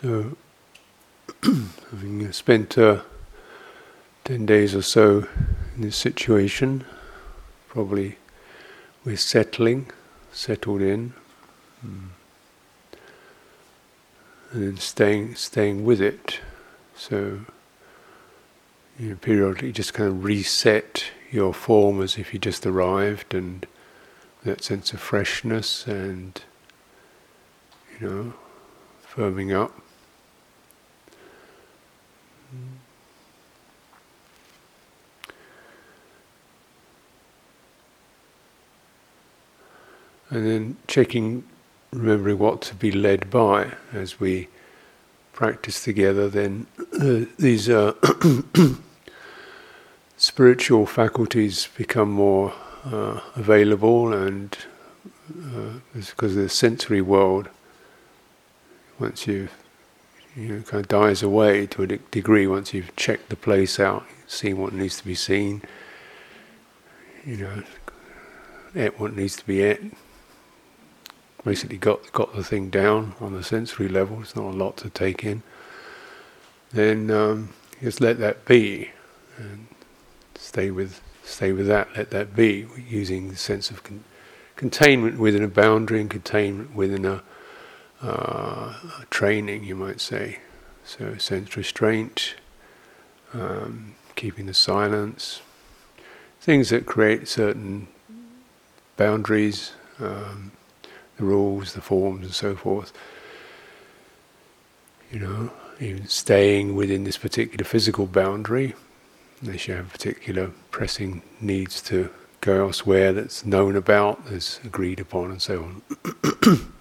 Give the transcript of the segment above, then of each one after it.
so, having spent uh, 10 days or so in this situation, probably we're settling, settled in, mm. and then staying, staying with it. So, you know, periodically just kind of reset your form as if you just arrived and that sense of freshness and you know firming up and then checking remembering what to be led by as we practice together then uh, these uh, spiritual faculties become more uh, available, and uh, because of the sensory world, once you you know, kind of dies away to a degree once you've checked the place out, seen what needs to be seen, you know, ate what needs to be at. Basically, got got the thing down on the sensory level. It's not a lot to take in. Then um, just let that be, and stay with stay with that, let that be, using the sense of con- containment within a boundary and containment within a, uh, training, you might say. So, sense restraint, um, keeping the silence, things that create certain boundaries, um, the rules, the forms, and so forth. You know, even staying within this particular physical boundary unless you have particular pressing needs to go elsewhere that's known about, that's agreed upon, and so on.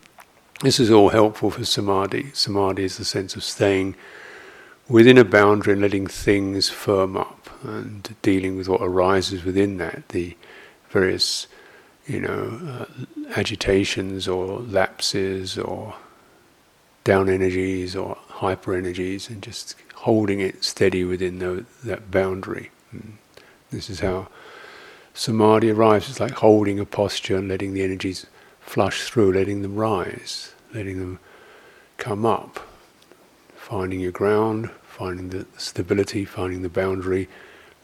this is all helpful for samadhi. Samadhi is the sense of staying within a boundary and letting things firm up and dealing with what arises within that, the various, you know, uh, agitations or lapses or down energies or hyper energies, and just holding it steady within the, that boundary. Mm. This is how samadhi arrives. It's like holding a posture and letting the energies flush through, letting them rise, letting them come up, finding your ground, finding the stability, finding the boundary,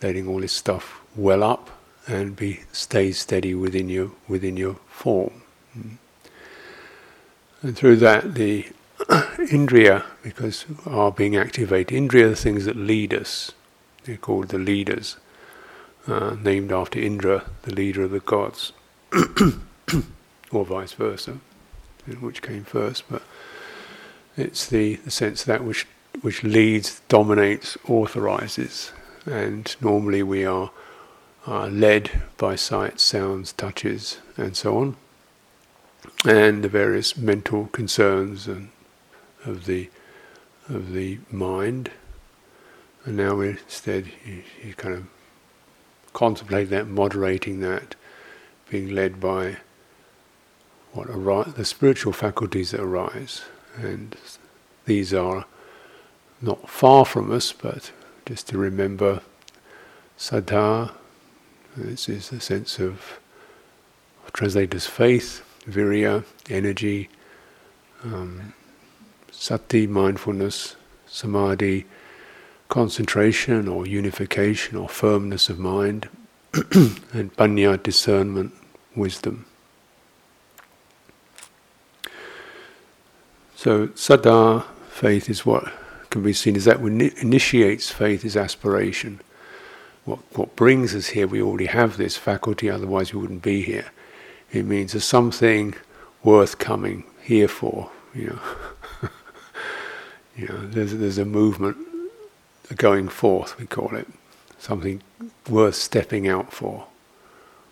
letting all this stuff well up and be stay steady within your within your form. Mm. And through that, the Indriya, because are being activated. Indriya are the things that lead us. They're called the leaders, uh, named after Indra, the leader of the gods, or vice versa, which came first. But it's the, the sense that which which leads, dominates, authorizes, and normally we are uh, led by sights, sounds, touches, and so on, and the various mental concerns and of the of the mind, and now instead you, you kind of contemplate that, moderating that, being led by what arise, the spiritual faculties that arise, and these are not far from us, but just to remember saddha. This is a sense of translated as faith, virya, energy. Um, sati, mindfulness, samadhi, concentration or unification or firmness of mind, and panya, discernment, wisdom. So, saddha, faith, is what can be seen as that what initiates faith is aspiration. What, what brings us here, we already have this faculty, otherwise we wouldn't be here. It means there's something worth coming here for, you know. You know, there's, there's a movement going forth, we call it, something worth stepping out for,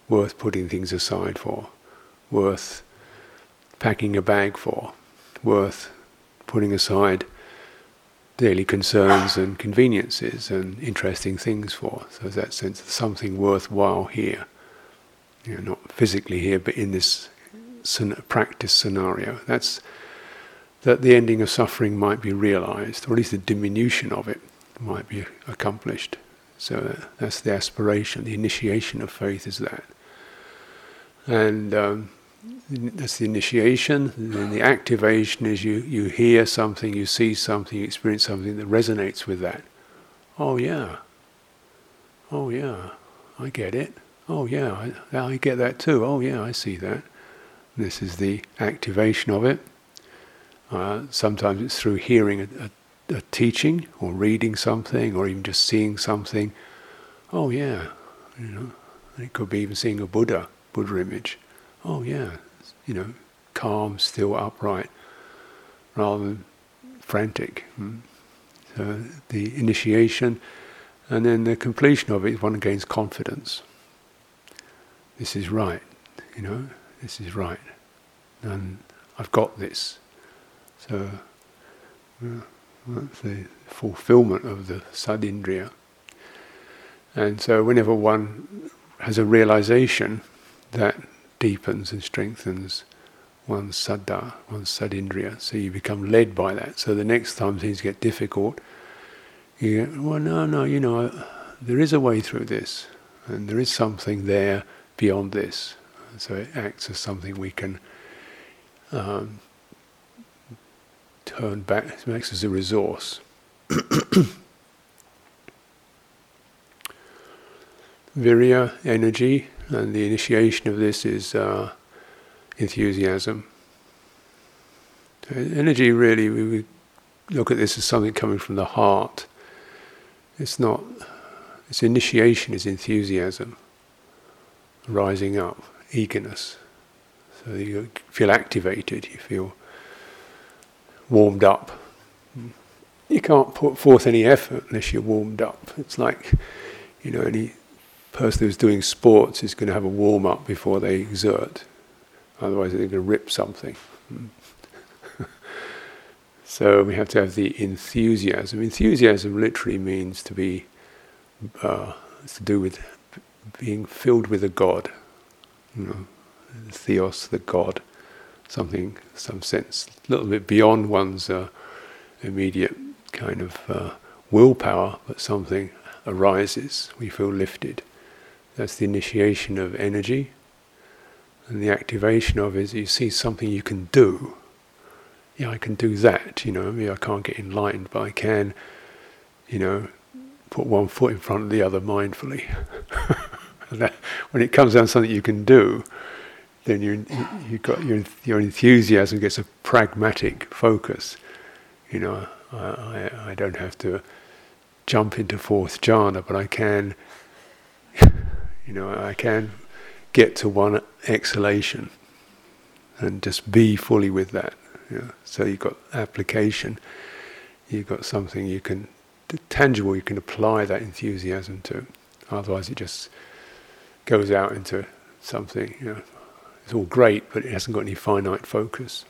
worth putting things aside for, worth packing a bag for, worth putting aside daily concerns and conveniences and interesting things for. So that sense of something worthwhile here. You know, not physically here, but in this practice scenario. That's that the ending of suffering might be realized, or at least the diminution of it might be accomplished. So that's the aspiration, the initiation of faith is that. And um, that's the initiation, and then the activation is you, you hear something, you see something, you experience something that resonates with that. Oh, yeah. Oh, yeah. I get it. Oh, yeah. I, I get that too. Oh, yeah, I see that. This is the activation of it. Uh, sometimes it's through hearing a, a, a, teaching or reading something or even just seeing something. Oh yeah, you know, it could be even seeing a Buddha, Buddha image. Oh yeah, you know, calm, still, upright, rather than frantic. Hmm. So the initiation, and then the completion of it, one gains confidence. This is right, you know, this is right, and I've got this. So uh, that's the fulfillment of the saddhindriya. And so whenever one has a realization that deepens and strengthens one's saddha, one's saddhindriya, so you become led by that. So the next time things get difficult, you go, well, no, no, you know, there is a way through this, and there is something there beyond this. So it acts as something we can um, turn back, it acts as a resource. Virya, energy, and the initiation of this is uh, enthusiasm. Energy, really, we look at this as something coming from the heart. It's not, its initiation is enthusiasm, rising up, eagerness. So you feel activated, you feel warmed up. You can't put forth any effort unless you're warmed up. It's like, you know, any person who's doing sports is going to have a warm up before they exert. Otherwise, they're going to rip something. so we have to have the enthusiasm. Enthusiasm literally means to be, uh, to do with being filled with a God. You know, theos, the God something, some sense, a little bit beyond one's uh, immediate kind of uh, willpower, but something arises. We feel lifted. That's the initiation of energy. And the activation of it you see something you can do. Yeah, I can do that, you know. I mean, I can't get enlightened, but I can, you know, put one foot in front of the other mindfully. when it comes down to something you can do, then you you got your your enthusiasm gets a pragmatic focus. You know, I, I, I don't have to jump into fourth jhana, but I can, you know, I can get to one exhalation and just be fully with that. You know? So you've got application, you've got something you can tangible you can apply that enthusiasm to. Otherwise, it just goes out into something. You know, it's all great, but it hasn't got any finite focus.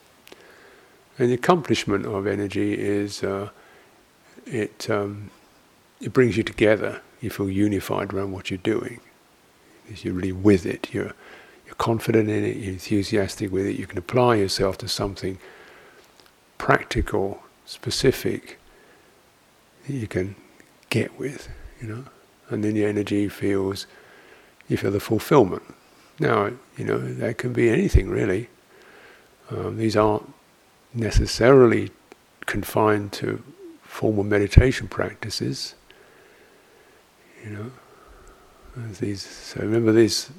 And the accomplishment of energy is uh, it um, it brings you together. You feel unified around what you're doing. You're really with it. You're you're confident in it. You're enthusiastic with it. You can apply yourself to something practical, specific that you can get with. You know, and then your energy feels you feel the fulfillment now, you know, that can be anything really. Um, these aren't necessarily confined to formal meditation practices. You know, these. So remember, this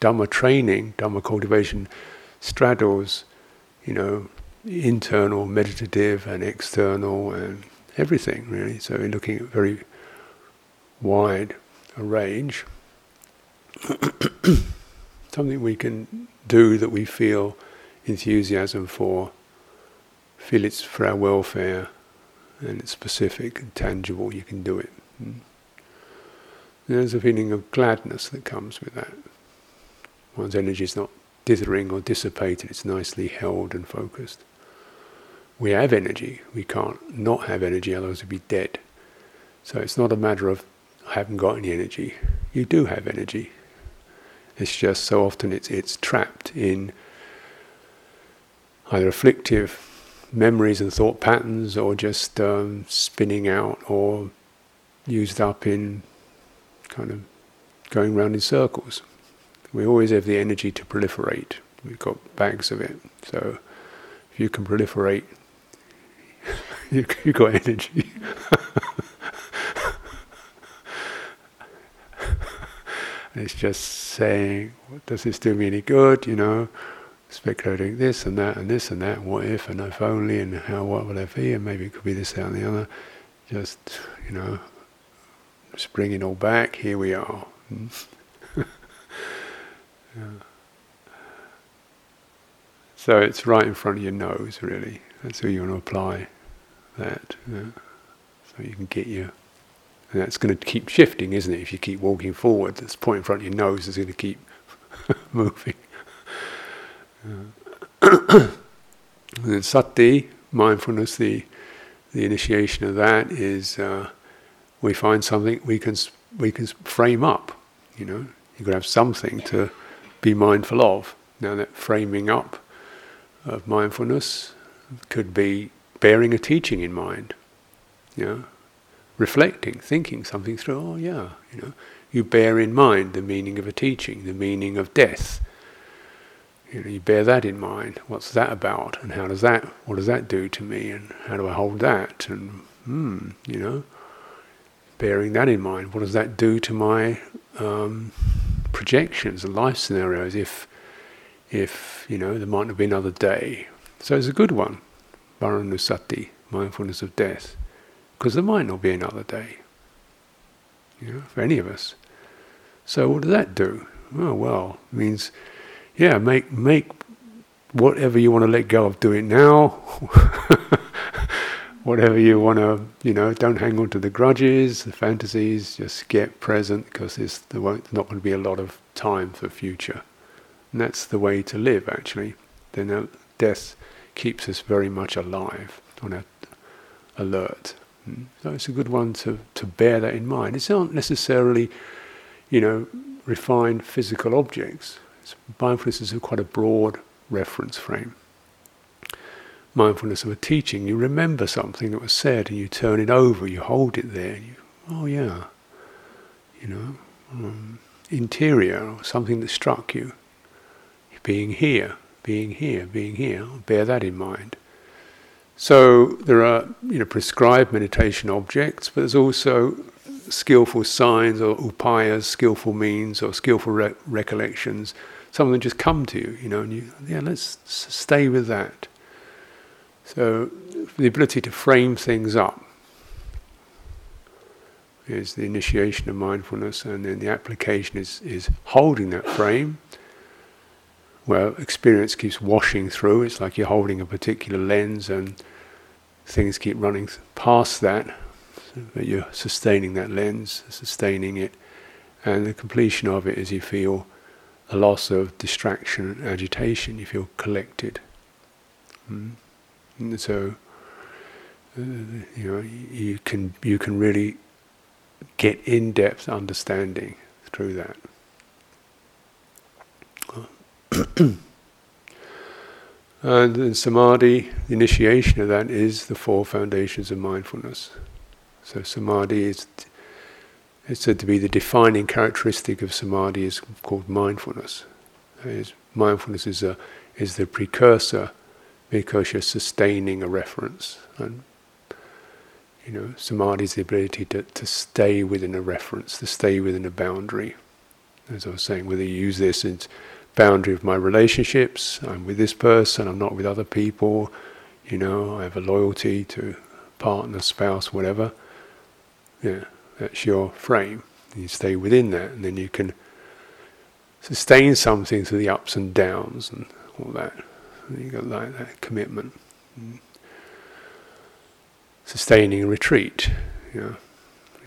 Dhamma training, Dhamma cultivation, straddles, you know, internal, meditative, and external, and everything really. So we're looking at very wide a range. something we can do that we feel enthusiasm for, feel it's for our welfare, and it's specific and tangible, you can do it. Mm. There's a feeling of gladness that comes with that. One's energy is not dithering or dissipated, it's nicely held and focused. We have energy, we can't not have energy, otherwise we'd be dead. So it's not a matter of I haven't got any energy. You do have energy. It's just so often it's it's trapped in either afflictive memories and thought patterns, or just um, spinning out, or used up in kind of going round in circles. We always have the energy to proliferate. We've got bags of it. So if you can proliferate, you, have got energy. And it's just saying, does this do me any good? You know, speculating this and that and this and that, what if and if only, and how, what will it be, and maybe it could be this, that, and the other. Just, you know, just bring it all back, here we are. yeah. So it's right in front of your nose, really. That's where you want to apply that. Yeah. So you can get your. And that's going to keep shifting, isn't it? If you keep walking forward, this point in front of your nose is going to keep moving. And sati, mindfulness, the the initiation of that is uh, we find something we can we can frame up. You know, you could have something to be mindful of. Now that framing up of mindfulness could be bearing a teaching in mind. You know, reflecting, thinking something through. Oh yeah, you know, you bear in mind the meaning of a teaching, the meaning of death you know, you bear that in mind. What's that about? And how does that, what does that do to me? And how do I hold that? And, hmm, you know, bearing that in mind. What does that do to my um, projections and life scenarios if, if, you know, there might not be another day? So it's a good one, Maranasati, mindfulness of death. Because there might not be another day, you know, for any of us. So what does that do? Oh, well, it means yeah, make make whatever you want to let go of, do it now. whatever you want to, you know, don't hang on to the grudges, the fantasies. Just get present because there's, there won't not going to be a lot of time for future, and that's the way to live. Actually, then death keeps us very much alive, on a, alert. Hmm. So it's a good one to to bear that in mind. It's not necessarily, you know, refined physical objects mindfulness is quite a broad reference frame. Mindfulness of a teaching, you remember something that was said and you turn it over, you hold it there, you, oh yeah, you know, um, interior or something that struck you, being here, being here, being here, bear that in mind. So there are, you know, prescribed meditation objects, but there's also skillful signs or upayas, skillful means or skillful re- recollections some of them just come to you, you know, and you, yeah, let's stay with that. So the ability to frame things up is the initiation of mindfulness, and then the application is, is holding that frame where experience keeps washing through. It's like you're holding a particular lens and things keep running past that, but you're sustaining that lens, sustaining it, and the completion of it is you feel a loss of distraction and agitation. You feel collected. Mm. So uh, you know you can you can really get in depth understanding through that. and in samadhi, the initiation of that is the four foundations of mindfulness. So samadhi is it's said to be the defining characteristic of samadhi is called mindfulness. Is mindfulness is a is the precursor because you're sustaining a reference. And you know, samadhi is the ability to, to stay within a reference, to stay within a boundary. As I was saying, whether you use this as boundary of my relationships, I'm with this person, I'm not with other people, you know, I have a loyalty to partner, spouse, whatever. Yeah. That's your frame. You stay within that, and then you can sustain something through the ups and downs and all that. You got like that commitment, sustaining retreat. You know,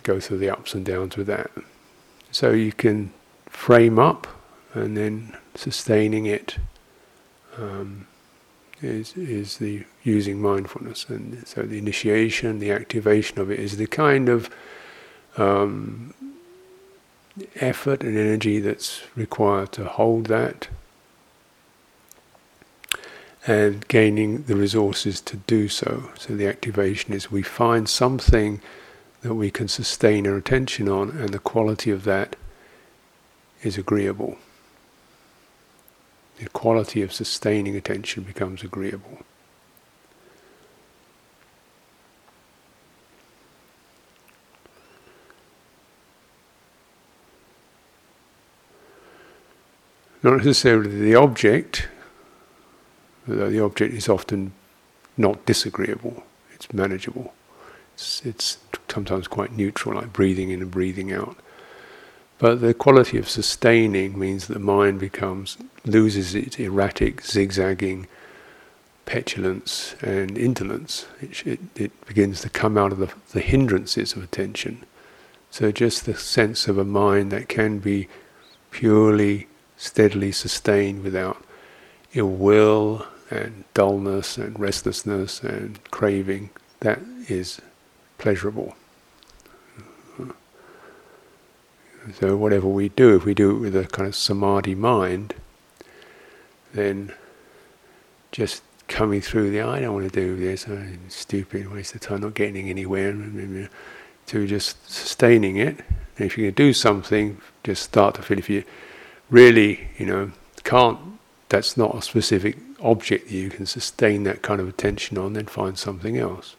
go through the ups and downs with that. So you can frame up and then sustaining it, um, is is the using mindfulness, and so the initiation, the activation of it is the kind of um, effort and energy that's required to hold that, and gaining the resources to do so. So the activation is we find something that we can sustain our attention on, and the quality of that is agreeable. The quality of sustaining attention becomes agreeable. Not necessarily the object, the object is often not disagreeable, it's manageable. It's, it's sometimes quite neutral, like breathing in and breathing out. But the quality of sustaining means that the mind becomes loses its erratic, zigzagging petulance and indolence. It, it, it begins to come out of the, the hindrances of attention. So just the sense of a mind that can be purely, steadily sustained without ill will and dullness and restlessness and craving, that is pleasurable. So whatever we do, if we do it with a kind of samadhi mind, then just coming through the I don't want to do this, I'm stupid, waste of time, not getting anywhere, to just sustaining it. And if going to do something, just start to feel if you really, you know, can't, that's not a specific object that you can sustain that kind of attention on, then find something else.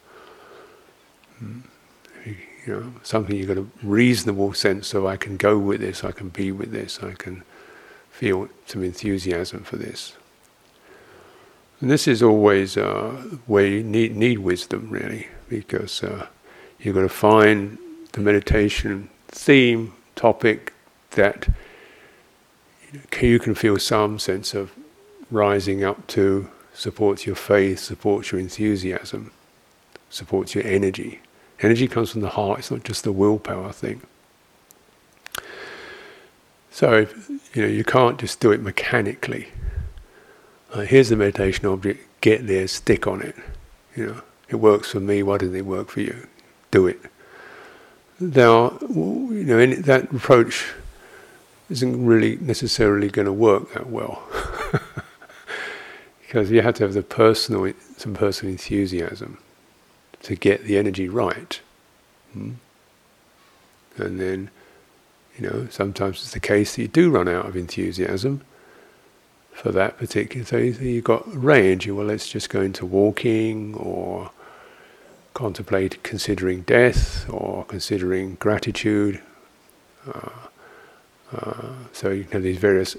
Mm you know, something you've got a reasonable sense of I can go with this, I can be with this, I can feel some enthusiasm for this. And this is always uh, where you need, need wisdom, really, because uh, you've got to find the meditation theme, topic that you can feel some sense of rising up to, supports your faith, supports your enthusiasm, supports your energy. Energy comes from the heart, it's not just a willpower thing. So, you know, you can't just do it mechanically. Uh, here's the meditation object, get there, stick on it. You know, it works for me, why doesn't it work for you? Do it. Now, you know, that approach isn't really necessarily going to work that well. because you have to have the personal, some personal enthusiasm to get the energy right. Hmm? And then, you know, sometimes it's the case that you do run out of enthusiasm for that particular. So you've got range. Well, let's just go into walking or contemplate considering death or considering gratitude. Uh, uh, so you have these various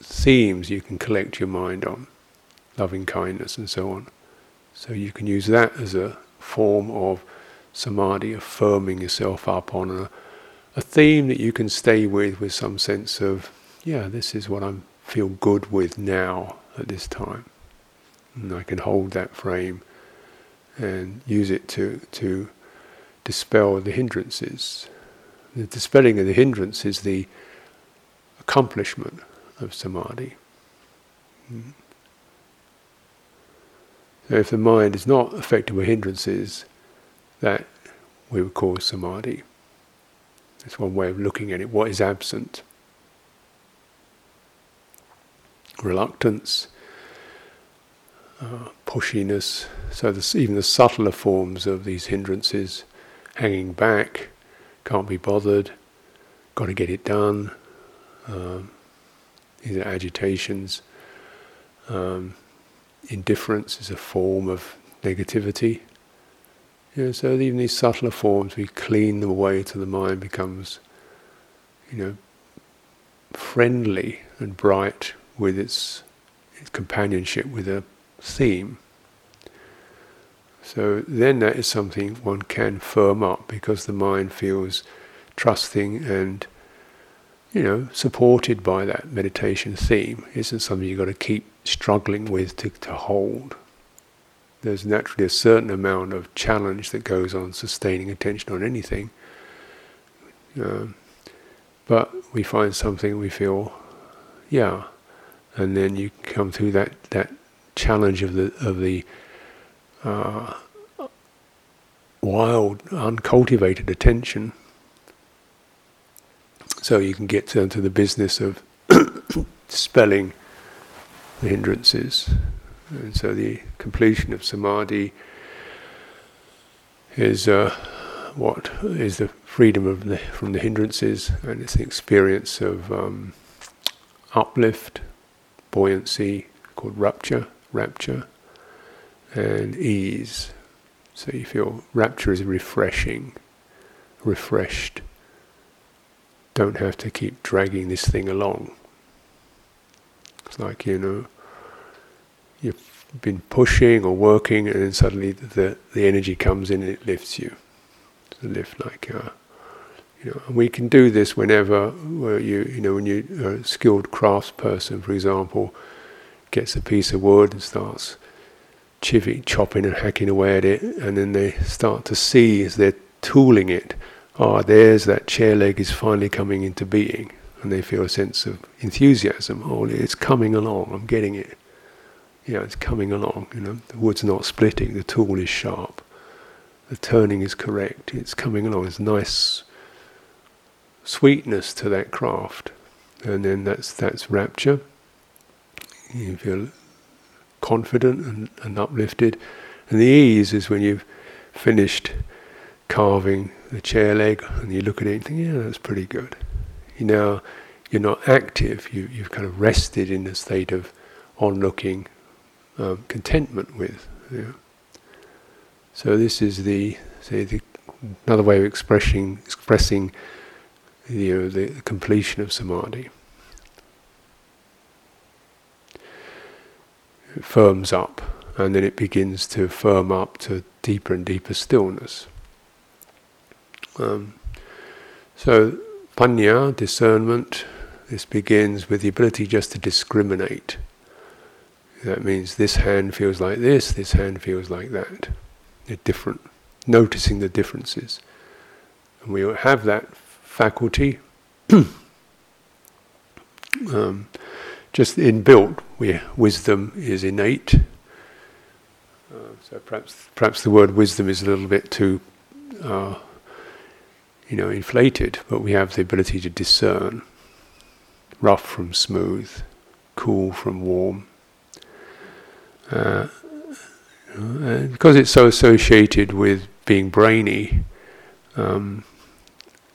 themes you can collect your mind on, loving kindness and so on. So you can use that as a form of samadhi, affirming yourself up on a, a theme that you can stay with with some sense of, yeah, this is what I feel good with now at this time. And I can hold that frame and use it to, to dispel the hindrances. The dispelling of the hindrance is the accomplishment of samadhi. Mm. So if the mind is not affected by hindrances, that we would call samadhi. That's one way of looking at it. What is absent? Reluctance, uh, pushiness. So the, even the subtler forms of these hindrances, hanging back, can't be bothered, got to get it done. Um, these are agitations. Um, indifference is a form of negativity. You know, so even these subtler forms, we clean them away till the mind becomes, you know, friendly and bright with its, its companionship with a theme. So then that is something one can firm up because the mind feels trusting and you know, supported by that meditation theme. It isn't something you've got to keep struggling with to, to hold. There's naturally a certain amount of challenge that goes on sustaining attention on anything. Um, but we find something we feel, yeah, and then you come through that that challenge of the of the uh, wild, uncultivated attention. So you can get down to the business of spelling the hindrances. And so the completion of samadhi is uh, what is the freedom of the, from the hindrances, and it's the experience of um, uplift, buoyancy, called rapture, rapture, and ease. So you feel rapture is refreshing, refreshed. Don't have to keep dragging this thing along. It's like, you know, you've been pushing or working and then suddenly the, the energy comes in and it lifts you. To lift like, uh, you know, and we can do this whenever you, you know, when you a skilled craftsperson, for example, gets a piece of wood and starts chivvy, chopping and hacking away at it, and then they start to see as they're tooling it, ah, oh, there's that chair leg is finally coming into being and they feel a sense of enthusiasm. Oh, it's coming along. I'm getting it. Yeah, it's coming along. You know, the wood's not splitting. The tool is sharp. The turning is correct. It's coming along. There's nice sweetness to that craft, and then that's that's rapture. You feel confident and, and uplifted, and the ease is when you've finished carving the chair leg and you look at it and think, yeah, that's pretty good you now you're not active. You you've kind of rested in a state of onlooking um, contentment with. Yeah. So this is the say the another way of expressing expressing you know, the, the completion of samadhi. It firms up, and then it begins to firm up to deeper and deeper stillness. Um, so Panya, discernment, this begins with the ability just to discriminate. That means this hand feels like this, this hand feels like that. They're different. Noticing the differences. And we have that faculty um, just inbuilt. We, wisdom is innate. Uh, so perhaps perhaps the word wisdom is a little bit too uh, you know, inflated, but we have the ability to discern rough from smooth, cool from warm. Uh, because it's so associated with being brainy, um,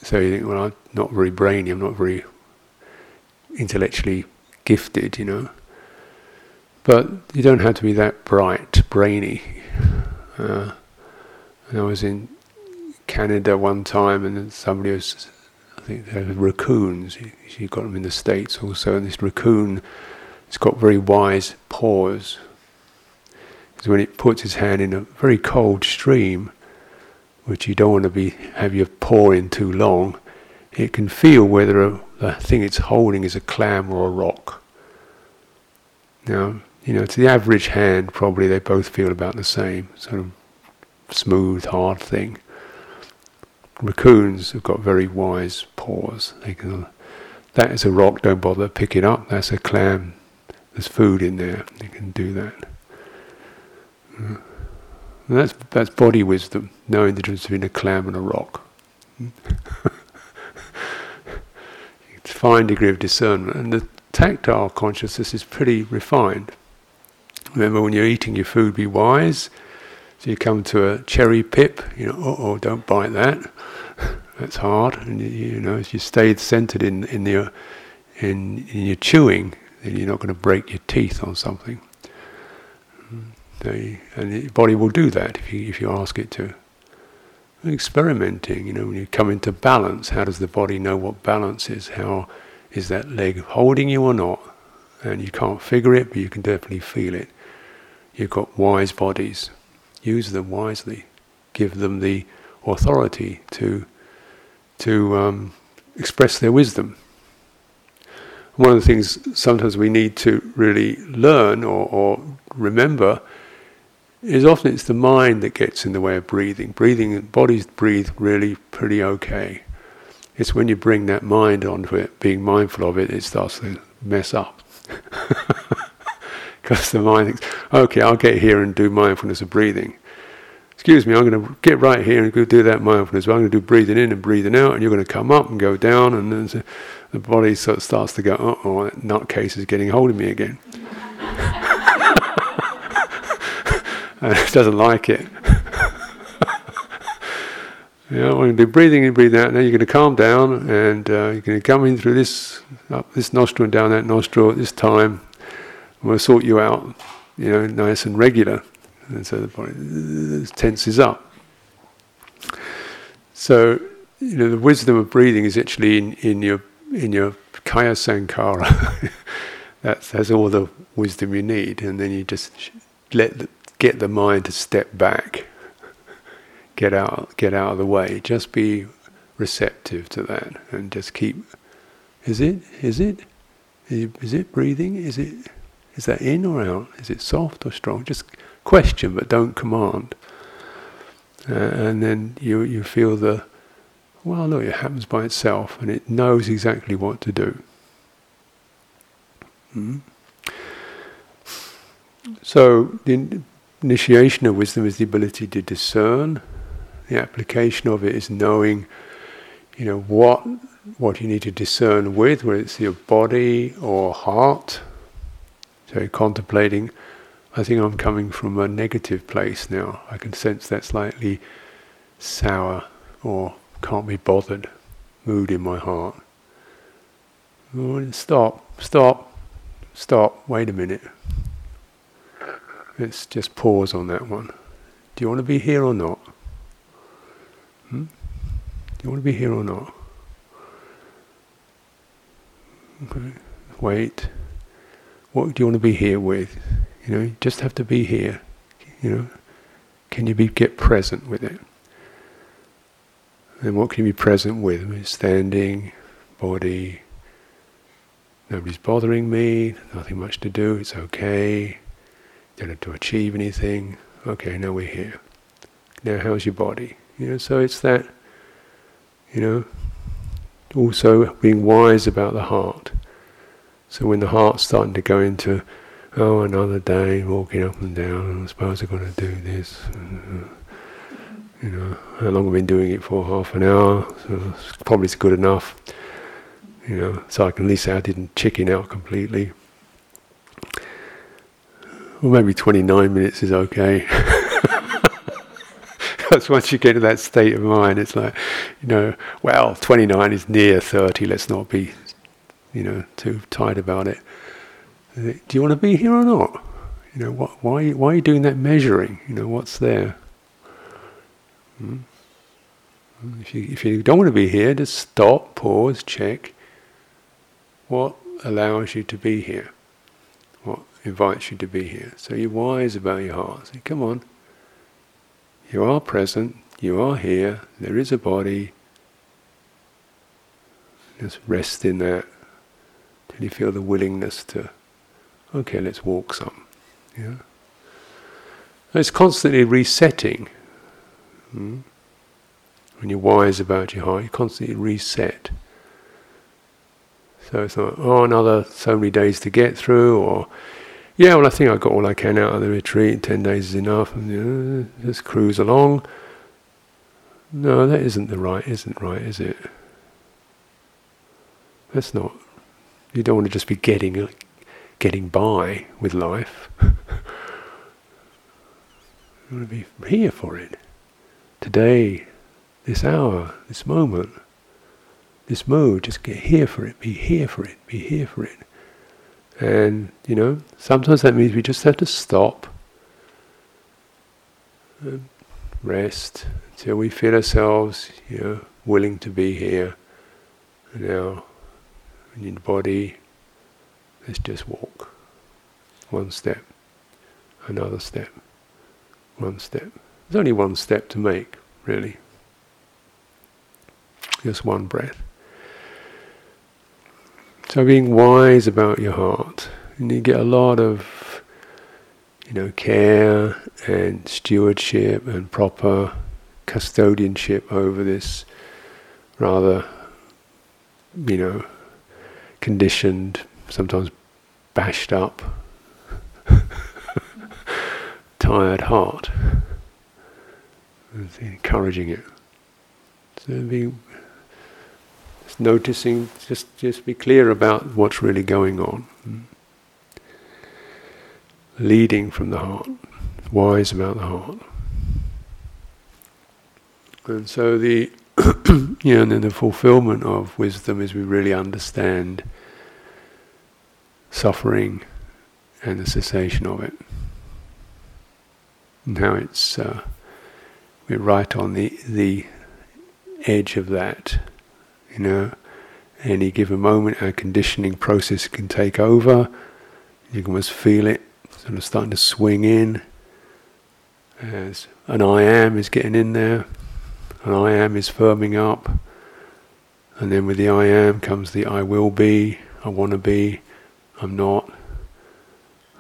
so you think, well, I'm not very brainy, I'm not very intellectually gifted, you know. But you don't have to be that bright, brainy. Uh, and I was in Canada one time, and somebody was, I think they were raccoons. She got them in the States also, and this raccoon, it's got very wise paws. When it puts its hand in a very cold stream, which you don't want to be have your paw in too long, it can feel whether a, the thing it's holding is a clam or a rock. Now, you know, to the average hand, probably they both feel about the same, sort of smooth, hard thing raccoons have got very wise paws. They can, that is a rock, don't bother pick it up. That's a clam. There's food in there. They can do that. Uh, that's that's body wisdom, knowing the difference between a clam and a rock. It's fine degree of discernment, and the tactile consciousness is pretty refined. Remember, when you're eating your food, be wise so you come to a cherry pip, you know, oh, don't bite that. That's hard. And you know, if you stay centered in in your in, in your chewing, then you're not going to break your teeth on something. They, and the body will do that if you if you ask it to. Experimenting, you know, when you come into balance, how does the body know what balance is? How is that leg holding you or not? And you can't figure it, but you can definitely feel it. You've got wise bodies use them wisely, give them the authority to to um, express their wisdom. One of the things sometimes we need to really learn or, or remember is often it's the mind that gets in the way of breathing. Breathing, bodies breathe really pretty okay. It's when you bring that mind onto it, being mindful of it, it starts to mess up. Because the mind thinks, okay, I'll get here and do mindfulness of breathing. Excuse me, I'm going to get right here and go do that mindfulness. But I'm going to do breathing in and breathing out, and you're going to come up and go down, and then the body sort of starts to go, oh, that nutcase is getting hold of me again. and it doesn't like it. you know, going to do breathing in, breathing out. Now you're going to calm down, and uh, you're going to come in through this up this nostril and down that nostril at this time. To sort you out, you know, nice and regular. And so the body tenses up. So, you know, the wisdom of breathing is actually in, in your in your kaya sankhara. that's, that's all the wisdom you need, and then you just let the, get the mind to step back, get out, get out of the way. Just be receptive to that, and just keep. Is it? Is it? Is it breathing? Is it? Is that in or out? Is it soft or strong? Just question, but don't command. Uh, and then you you feel the well, look, it happens by itself, and it knows exactly what to do. Hmm? So the initiation of wisdom is the ability to discern. The application of it is knowing, you know, what what you need to discern with, whether it's your body or heart. So contemplating, I think I'm coming from a negative place now. I can sense that slightly sour or can't be bothered mood in my heart. Stop, stop, stop, wait a minute. Let's just pause on that one. Do you want to be here or not? Hmm? Do you want to be here or not? Okay. Wait. What do you want to be here with? You know, you just have to be here. You know, can you be get present with it? And what can you be present with? Standing, body. Nobody's bothering me. Nothing much to do. It's okay. Don't have to achieve anything. Okay, now we're here. Now, how's your body? You know, so it's that. You know, also being wise about the heart. So when the heart's starting to go into, oh, another day walking up and down. Oh, I suppose I've got to do this. Uh, you know, how long I've been doing it for? Half an hour. So probably it's good enough. You know, so I can at least say I didn't chicken out completely. Or maybe 29 minutes is okay. Because once you get to that state of mind, it's like, you know, well, 29 is near 30, let's not be, you know, too tight about it. Do you want to be here or not? You know, what, why, why are you doing that measuring? You know, what's there? Hmm? If you, if you don't want to be here, just stop, pause, check. What allows you to be here? Invites you to be here? So you're wise about your heart. Say, come on. You are present. You are here. There is a body. Just rest in that till you feel the willingness to, okay, let's walk some. Yeah. It's constantly resetting. Hmm? When you're wise about your heart, you constantly reset. So it's not, oh, another so many days to get through, or, yeah, well, I think I got all I can out of the retreat, 10 days is enough, and you know, just cruise along. No, that isn't the right, isn't right, is it? That's not. You don't want to just be getting, getting by with life. you want to be here for it today, this hour, this moment, this mode, just get here for it, be here for it, be here for it. And, you know, sometimes that means we just have to stop, um, rest until we feel ourselves, you know, willing to be here. Now, in the body, let's just walk. One step, another step, one step. There's only one step to make, really. Just one breath. So being wise about your heart, and you get a lot of, you know, care and stewardship and proper custodianship over this rather, you know, conditioned, sometimes bashed up, tired heart. encouraging it. So be just noticing, just just be clear about what's really going on. Leading from the heart, wise about the heart. And so the know, and then the fulfillment of wisdom is we really understand suffering and the cessation of it. And how it's uh, we're right on the the edge of that. You know, any given moment, our conditioning process can take over. You can almost feel it sort of starting to swing in. As an I am is getting in there, an I am is firming up, and then with the I am comes the I will be, I want to be, I'm not.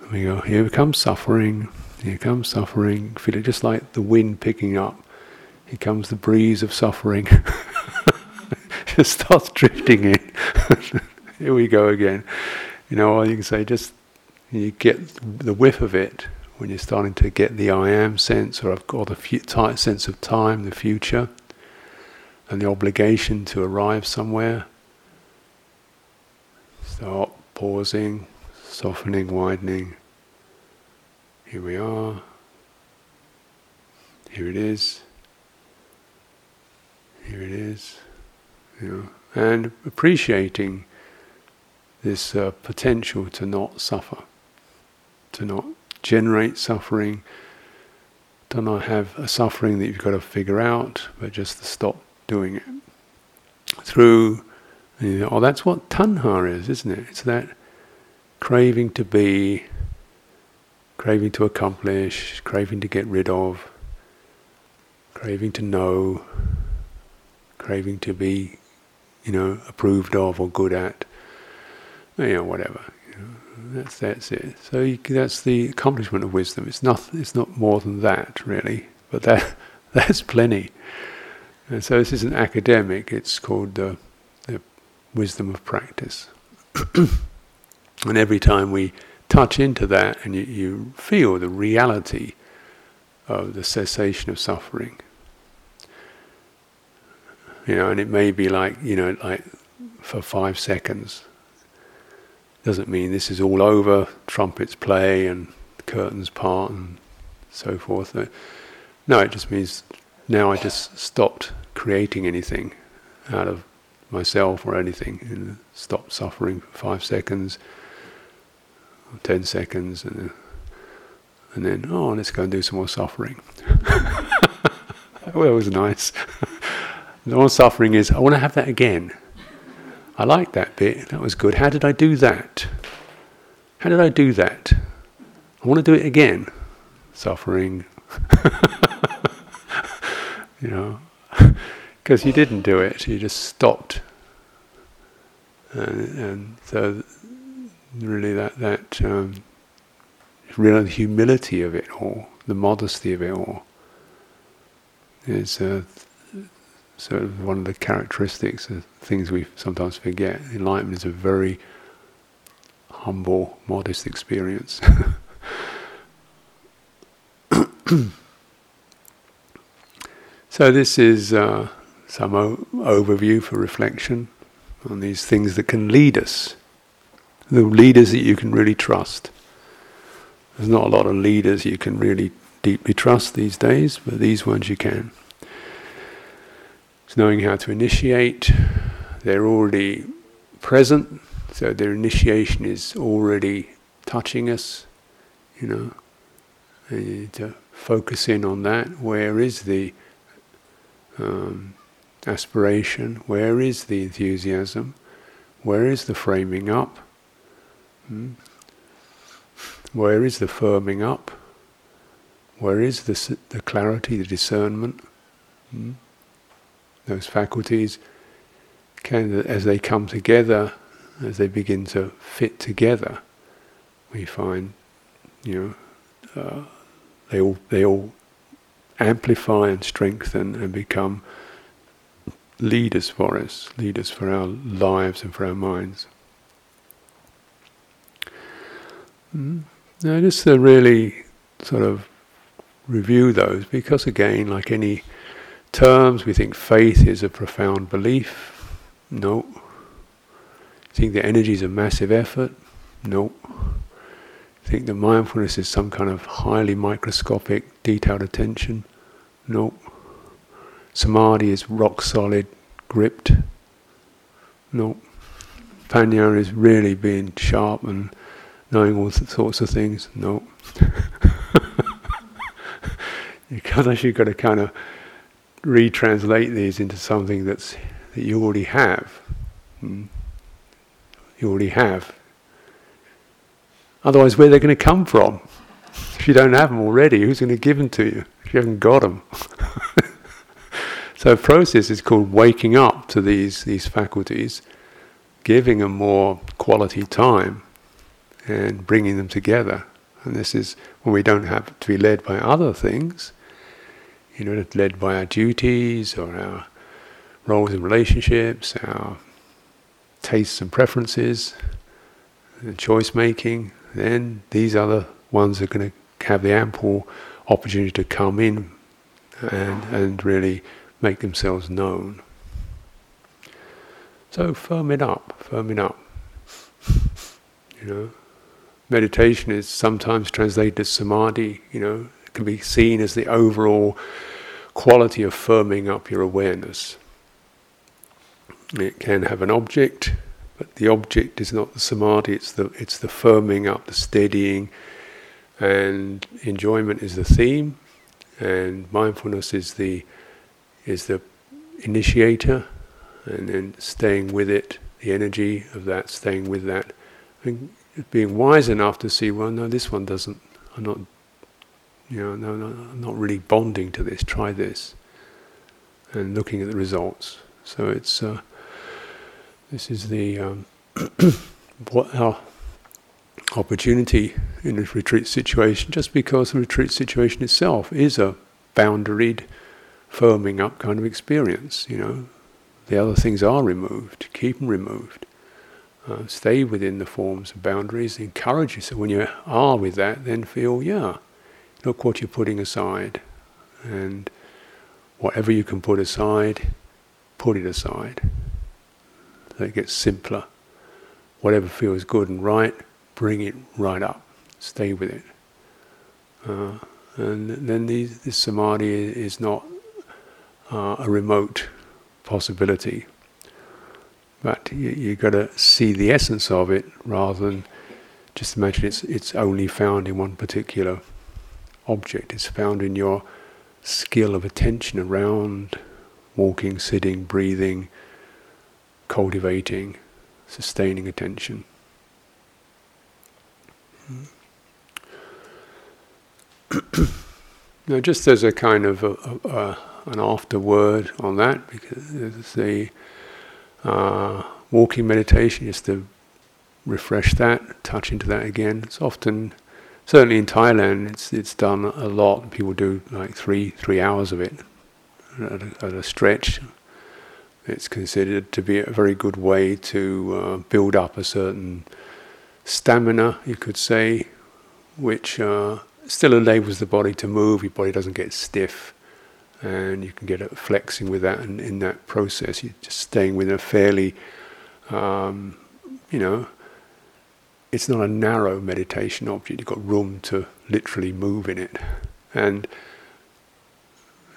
And we go, here comes suffering, here comes suffering. Feel it just like the wind picking up. Here comes the breeze of suffering. just starts drifting in. here we go again. You know, or you can say just you get the whiff of it when you're starting to get the I am sense or, or the tight sense of time, the future, and the obligation to arrive somewhere. Stop, pausing, softening, widening. Here we are. Here it is. Here it is. You know, and appreciating this uh, potential to not suffer, to not generate suffering, to not have a suffering that you've got to figure out, but just to stop doing it. Through, you know, oh, that's what tanha is, isn't it? It's that craving to be, craving to accomplish, craving to get rid of, craving to know, craving to be, you know, approved of or good at, you know, whatever. That's that's it. So you, that's the accomplishment of wisdom. It's not it's not more than that really, but that that's plenty. And so this is an academic. It's called the, the wisdom of practice. and every time we touch into that, and you, you feel the reality of the cessation of suffering. You know, and it may be like you know, like for five seconds doesn't mean this is all over, trumpets play and curtains part and so forth. No, it just means now I just stopped creating anything out of myself or anything and stopped suffering for five seconds, ten seconds, and, and then, oh, let's go and do some more suffering. well, it was nice. the more suffering is, I want to have that again. I like that bit. That was good. How did I do that? How did I do that? I want to do it again. Suffering. you know, because you didn't do it. You just stopped. And, and so, really, that that um, real humility of it all, the modesty of it all, is uh, of one of the characteristics of things we sometimes forget. Enlightenment is a very humble, modest experience. so this is uh, some o- overview for reflection on these things that can lead us, the leaders that you can really trust. There's not a lot of leaders you can really deeply trust these days, but these ones you can. Knowing how to initiate. They're already present, so their initiation is already touching us, you know. And you need to focus in on that. Where is the um, aspiration? Where is the enthusiasm? Where is the framing up? Hmm? Where is the firming up? Where is the, the clarity, the discernment? Hmm? Those faculties can, as they come together, as they begin to fit together, we find, you know, uh, they all they all amplify and strengthen and become leaders for us, leaders for our lives and for our minds. Mm. Now, just to really sort of review those, because again, like any terms, we think faith is a profound belief. No. Think the energy is a massive effort. No. Think that mindfulness is some kind of highly microscopic, detailed attention. No. Samadhi is rock solid, gripped. No. Panya is really being sharp and knowing all sorts of things. No. you because actually got to kind of retranslate these into something that's that you already have. Hmm. You already have. Otherwise, where are they're going to come from? If you don't have them already, who's going to give them to you if you haven't got them? so, a process is called waking up to these these faculties, giving them more quality time, and bringing them together. And this is when we don't have to be led by other things, you know, led by our duties or our roles and relationships, our tastes and preferences, and choice making, then these other ones are going to have the ample opportunity to come in and, and really make themselves known. So firm it up, firm it up. You know, meditation is sometimes translated as samadhi. You know, can be seen as the overall quality of firming up your awareness. It can have an object, but the object is not the samadhi, it's the, it's the firming up, the steadying, and enjoyment is the theme, and mindfulness is the, is the initiator, and then staying with it, the energy of that, staying with that, and being wise enough to see, well, no, this one doesn't, I'm not, you know, no, no, I'm not really bonding to this, try this, and looking at the results. So it's, uh, this is the um, what our opportunity in a retreat situation, just because the retreat situation itself is a boundaried, firming up kind of experience. You know, the other things are removed. Keep them removed. Uh, stay within the forms and boundaries. Encourage yourself when you are with that. Then feel, yeah, look what you're putting aside, and whatever you can put aside, put it aside so it gets simpler. Whatever feels good and right, bring it right up. Stay with it. Uh, and then these, this samadhi is not uh, a remote possibility, but you, you've got to see the essence of it rather than just imagine it's it's only found in one particular object. is found in your skill of attention around walking, sitting, breathing, cultivating, sustaining attention. now, just as a kind of a, a, a, an afterword on that, because the uh, walking meditation, just to refresh that, touch into that again. It's often, certainly in Thailand, it's it's done a lot. People do like three three hours of it at a, at a stretch it's considered to be a very good way to uh, build up a certain stamina, you could say, which uh, still enables the body to move. Your body doesn't get stiff, and you can get it flexing with that. And in that process, you're just staying within a fairly, um, you know, it's not a narrow meditation object. You've got room to literally move in it, and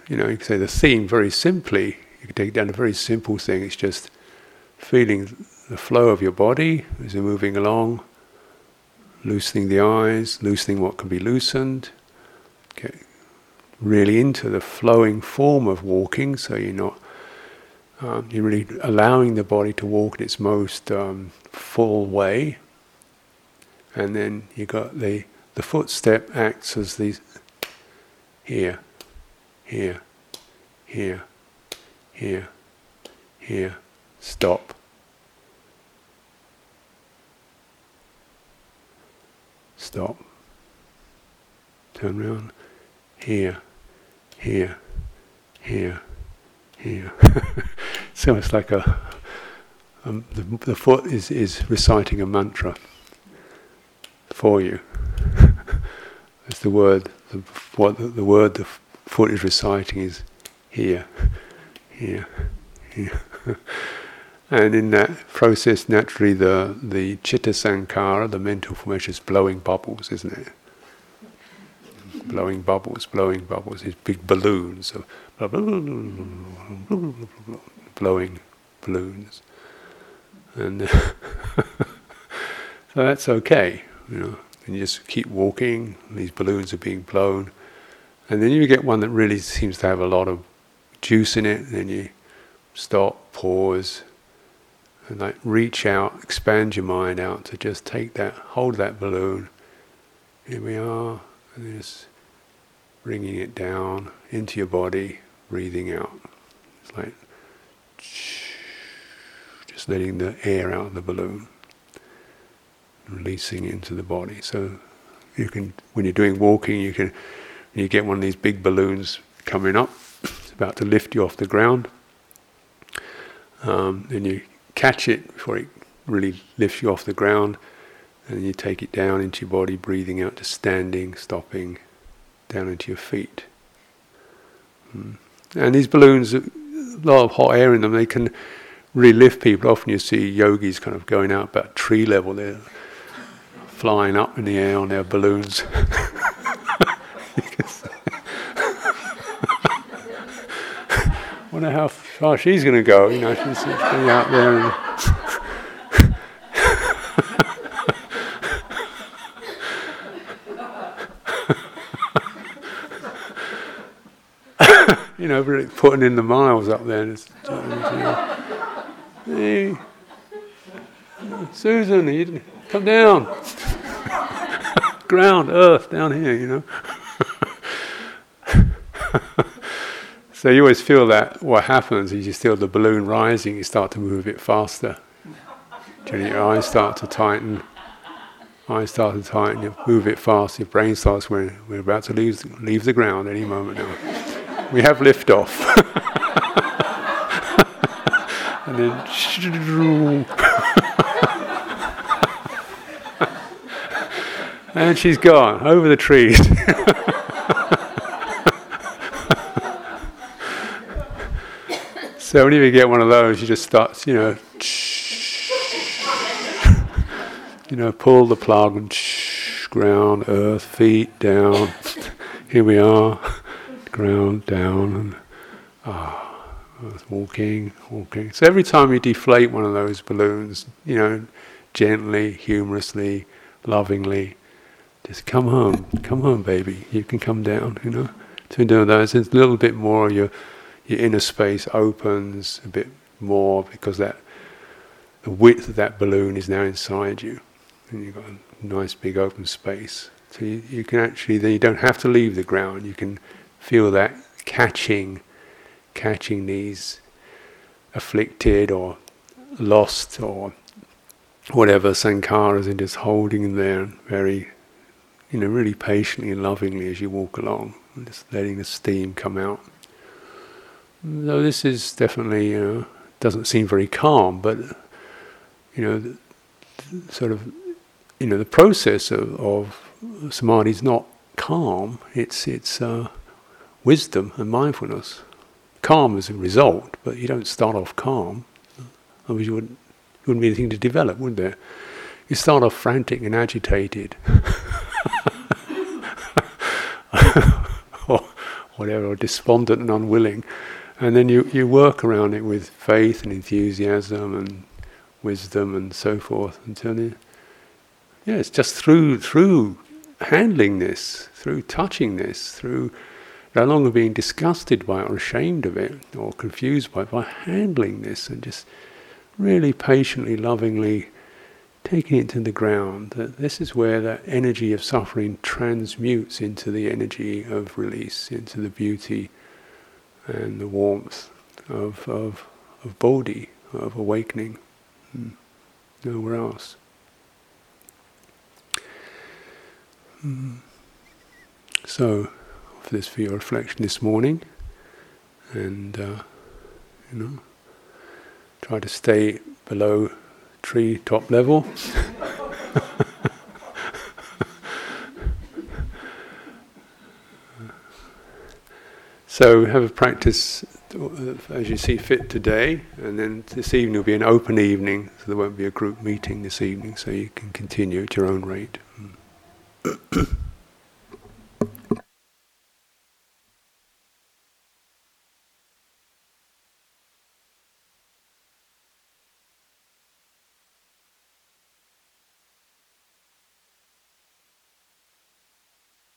you know, you can say the theme very simply you can take down a very simple thing. It's just feeling the flow of your body as you're moving along, loosening the eyes, loosening what can be loosened. Get really into the flowing form of walking, so you're not. Um, you're really allowing the body to walk in its most um, full way, and then you got the the footstep acts as these here, here, here, here, here, stop. Stop. Turn around. Here, here, here, here. it's almost like a, um, the, the foot is, is reciting a mantra for you. It's the word, the, what the, the word the foot is reciting is here, here, here. and in that process, naturally, the the chitta sankhara, the mental formation, is blowing bubbles, isn't it? blowing bubbles, blowing bubbles, these big balloons of blowing balloons, and so that's okay, you know. And you just keep walking. These balloons are being blown, and then you get one that really seems to have a lot of juice in it. And then you stop, pause, and like reach out, expand your mind out to just take that, hold that balloon. Here we are, and just bringing it down into your body, breathing out. It's like just letting the air out of the balloon, releasing into the body. So you can, when you're doing walking, you can, you get one of these big balloons coming up, it's about to lift you off the ground, um, and you catch it before it really lifts you off the ground, and you take it down into your body, breathing out, just standing, stopping, down into your feet. Mm. And these balloons, a lot of hot air in them, they can really lift people. Often you see yogis kind of going out about tree level, they're flying up in the air on their balloons. Wonder how far she's going to go. You know, she's, she's out there and you know, really putting in the miles up there. And hey, Susan, you come down. Ground, earth, down here, you know. so you always feel that what happens is you feel the balloon rising, you start to move a bit faster. Your eyes start to tighten. Eyes start to tighten. You move it fast. Your brain starts. We're, we're about to leave leave the ground any moment now we have liftoff. and then. and she's gone over the trees. so whenever you get one of those, you just start, you know, you know, pull the plug and ground, earth, feet down. Here we are ground down and ah, walking, walking. So every time you deflate one of those balloons, you know, gently, humorously, lovingly, just come home, come home, baby. You can come down, you know. To do that, it's a little bit more. Your your inner space opens a bit more because that the width of that balloon is now inside you, and you've got a nice big open space. So you, you can actually then you don't have to leave the ground. You can Feel that catching, catching these afflicted or lost or whatever sankharas and just holding them there very, you know, really patiently and lovingly as you walk along, and just letting the steam come out. Though this is definitely, you know, doesn't seem very calm, but you know, the, the sort of, you know, the process of, of samadhi is not calm. It's it's uh, wisdom and mindfulness. Calm as a result, but you don't start off calm. Otherwise, you wouldn't, wouldn't be anything to develop, would there? You start off frantic and agitated. or whatever, or despondent and unwilling. And then you, you work around it with faith and enthusiasm and wisdom and so forth until you, yeah, it's just through through handling this, through touching this, through no longer being disgusted by it or ashamed of it or confused by it, by handling this and just really patiently, lovingly taking it to the ground. That this is where that energy of suffering transmutes into the energy of release, into the beauty and the warmth of of of bodhi, of awakening. Hmm. Nowhere else. Hmm. So for this for your reflection this morning, and uh, you know, try to stay below tree top level. so have a practice as you see fit today, and then this evening will be an open evening, so there won't be a group meeting this evening, so you can continue at your own rate. Mm.